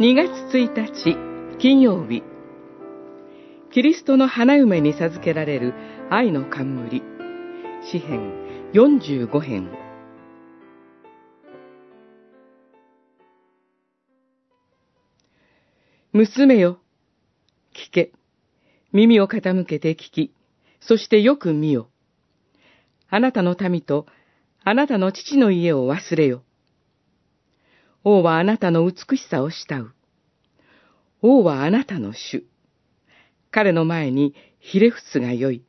2月1日金曜日キリストの花嫁に授けられる愛の冠詩編45編娘よ、聞け。耳を傾けて聞き、そしてよく見よ。あなたの民と、あなたの父の家を忘れよ。王はあなたの美しさを慕う。王はあなたの主。彼の前にひれ伏すがよい。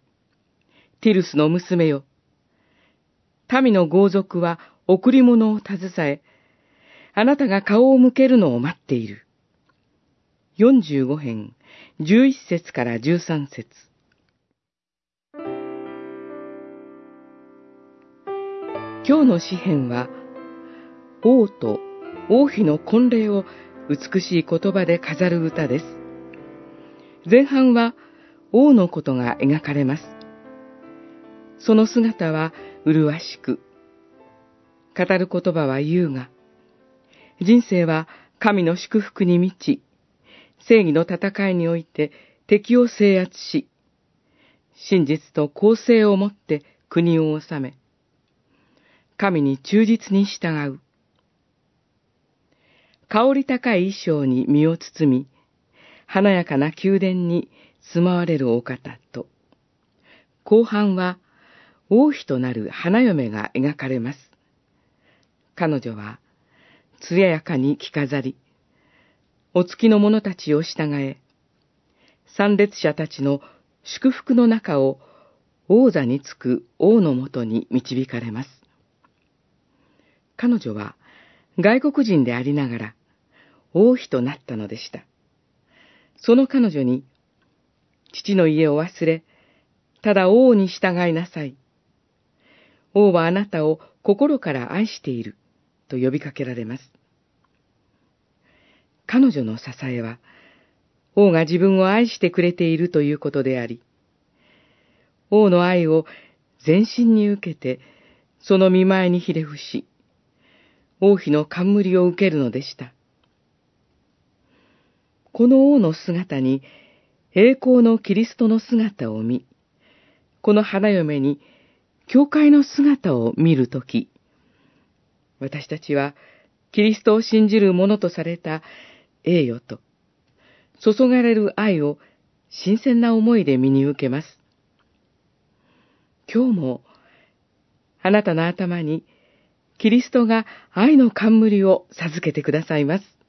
ティルスの娘よ。民の豪族は贈り物を携え、あなたが顔を向けるのを待っている。45編、11節から13節今日の詩篇は、王と王妃の婚礼を美しい言葉で飾る歌です。前半は王のことが描かれます。その姿は麗しく、語る言葉は優雅、人生は神の祝福に満ち、正義の戦いにおいて敵を制圧し、真実と公正をもって国を治め、神に忠実に従う。香り高い衣装に身を包み、華やかな宮殿に住まわれるお方と、後半は王妃となる花嫁が描かれます。彼女は、艶やかに着飾り、お月の者たちを従え、参列者たちの祝福の中を王座につく王のもとに導かれます。彼女は外国人でありながら、王妃となったのでした。その彼女に、父の家を忘れ、ただ王に従いなさい。王はあなたを心から愛している、と呼びかけられます。彼女の支えは、王が自分を愛してくれているということであり、王の愛を全身に受けて、その見前にひれ伏し、王妃の冠を受けるのでした。この王の姿に栄光のキリストの姿を見、この花嫁に教会の姿を見るとき、私たちはキリストを信じる者とされた栄誉と、注がれる愛を新鮮な思いで身に受けます。今日も、あなたの頭に、キリストが愛の冠を授けてくださいます。